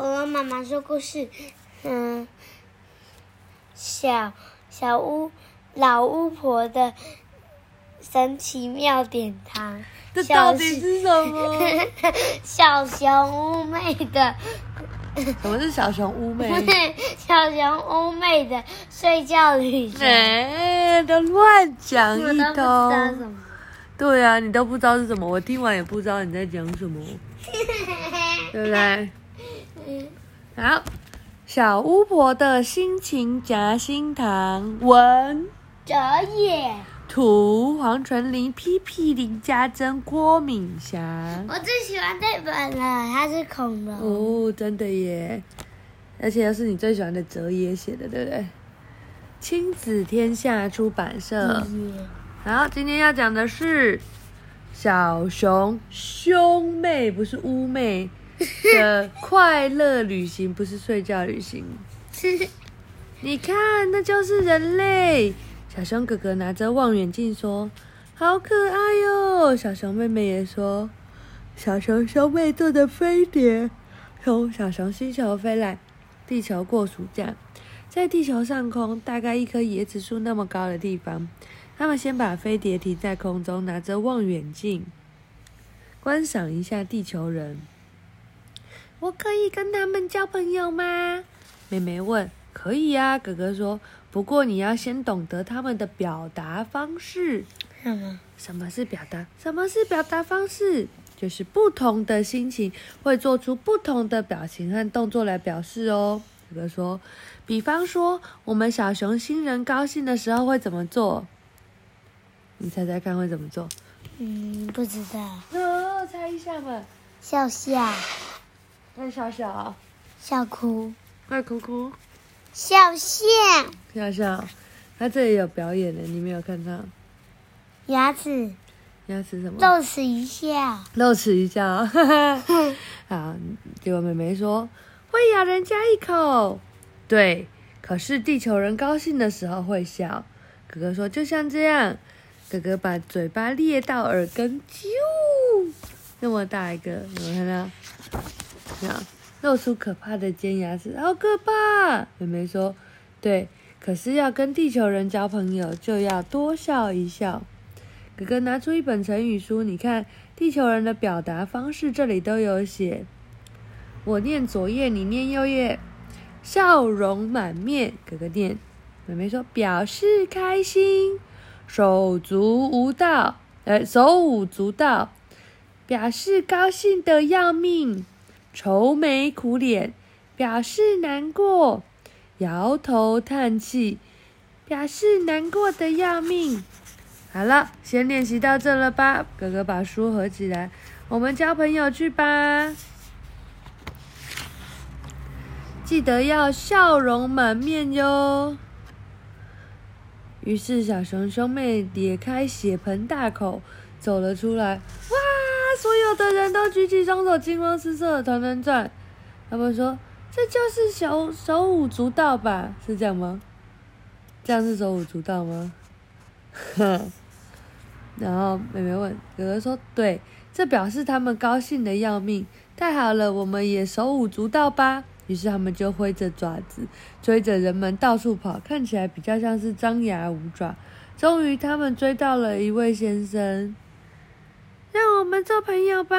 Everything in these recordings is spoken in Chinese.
恐龙妈妈说故事，嗯，小小巫老巫婆的神奇妙点糖。这到底是什么？小熊屋妹的。什么是小熊屋妹？小熊屋妹的睡觉旅行。哎，都乱讲一通。对啊，你都不知道是什么，我听完也不知道你在讲什么，对不对？好，小巫婆的心情夹心糖，文哲野，图黄纯林、P P 林家珍、郭敏霞。我最喜欢这本了，它是恐龙。哦，真的耶！而且又是你最喜欢的哲野写的，对不对？亲子天下出版社。好，今天要讲的是小熊兄妹，不是巫妹 的快乐旅行，不是睡觉旅行。你看，那就是人类。小熊哥哥拿着望远镜说：“好可爱哟！”小熊妹妹也说：“小熊兄妹坐的飞碟从小熊星球飞来，地球过暑假，在地球上空大概一棵椰子树那么高的地方。”他们先把飞碟停在空中，拿着望远镜观赏一下地球人。我可以跟他们交朋友吗？妹妹问。可以呀，哥哥说。不过你要先懂得他们的表达方式。什么？什么是表达？什么是表达方式？就是不同的心情会做出不同的表情和动作来表示哦。哥哥说。比方说，我们小熊新人高兴的时候会怎么做？你猜猜看会怎么做？嗯，不知道。哦，猜一下嘛。笑笑。快笑笑。笑哭。快哭哭。笑笑。笑笑。他这里有表演的，你没有看到？牙齿。牙齿什么？露齿一笑。露齿一笑。好，结果妹妹说会咬人家一口。对，可是地球人高兴的时候会笑。哥哥说就像这样。哥哥把嘴巴裂到耳根，啾，那么大一个，有没有看到？露出可怕的尖牙齿，好可怕！妹妹说：“对，可是要跟地球人交朋友，就要多笑一笑。”哥哥拿出一本成语书，你看，地球人的表达方式这里都有写。我念左页，你念右页。笑容满面，哥哥念。妹妹说：“表示开心。”手足舞蹈，呃，手舞足蹈，表示高兴的要命；愁眉苦脸，表示难过；摇头叹气，表示难过得要命。好了，先练习到这了吧？哥哥把书合起来，我们交朋友去吧。记得要笑容满面哟。于是，小熊兄妹咧开血盆大口走了出来。所有的人都举起双手，金光四射，团团转。他们说：“这就是手手舞足蹈吧？是这样吗？这样是手舞足蹈吗？”哼。然后妹妹问哥哥说：“对，这表示他们高兴得要命。太好了，我们也手舞足蹈吧。”于是他们就挥着爪子，追着人们到处跑，看起来比较像是张牙舞爪。终于，他们追到了一位先生，让我们做朋友吧。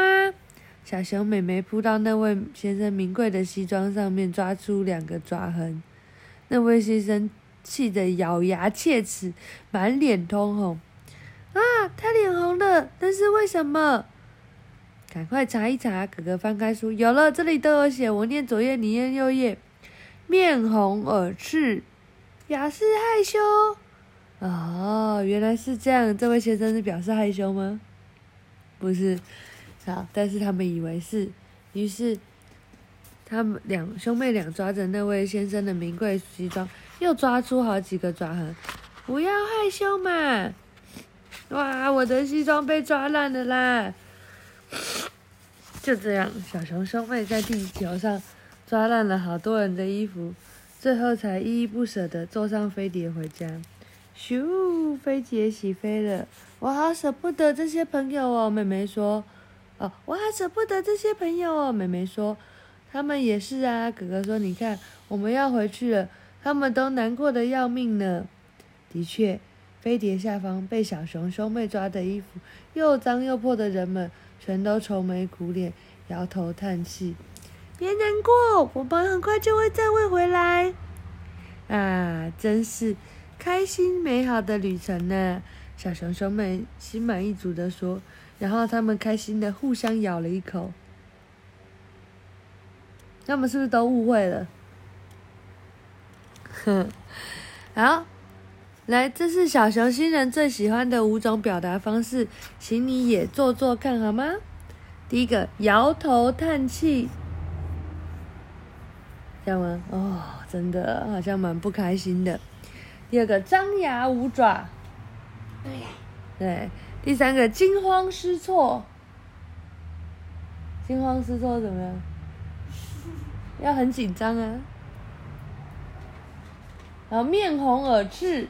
小熊妹妹扑到那位先生名贵的西装上面，抓出两个抓痕。那位先生气得咬牙切齿，满脸通红。啊，他脸红了，但是为什么？赶快查一查！哥哥翻开书，有了，这里都有写。我念左页，你念右页。面红耳赤，表示害羞。哦，原来是这样。这位先生是表示害羞吗？不是。好，但是他们以为是。于是，他们两兄妹俩抓着那位先生的名贵西装，又抓出好几个抓痕。不要害羞嘛！哇，我的西装被抓烂了啦！就这样，小熊兄妹在地球上抓烂了好多人的衣服，最后才依依不舍的坐上飞碟回家。咻，飞碟起飞了，我好舍不得这些朋友哦。妹妹说：“哦，我好舍不得这些朋友哦。”妹妹说：“他们也是啊。哥哥说：“你看，我们要回去了，他们都难过的要命呢。”的确，飞碟下方被小熊兄妹抓的衣服又脏又破的人们，全都愁眉苦脸，摇头叹气。别难过，我们很快就会再会回来。啊，真是开心美好的旅程呢！小熊兄妹心满意足地说，然后他们开心地互相咬了一口。他们是不是都误会了？哼，好，来，这是小熊星人最喜欢的五种表达方式，请你也做做看好吗？第一个，摇头叹气。这样吗？哦，真的好像蛮不开心的。第二个，张牙舞爪。对。第三个，惊慌失措。惊慌失措怎么样？要很紧张啊。然后面红耳赤。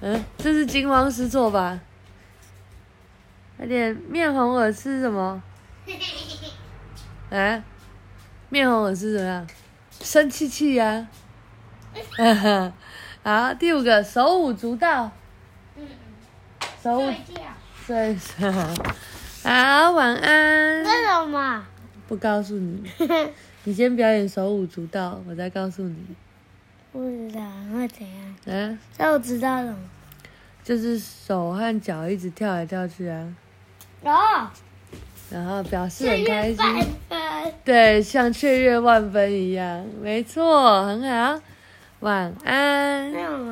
嗯，这是惊慌失措吧？有点面红耳赤是什么？啊？面红耳赤怎么样？生气气呀！好，第五个手舞足蹈。嗯嗯。手舞。睡觉。好，晚安。为什么？不告诉你。你先表演手舞足蹈，我再告诉你。不知道会怎样？啊？那我知道了。就是手和脚一直跳来跳去啊。哦。然后表示很开心，对，像雀跃万分一样，没错，很好，晚安。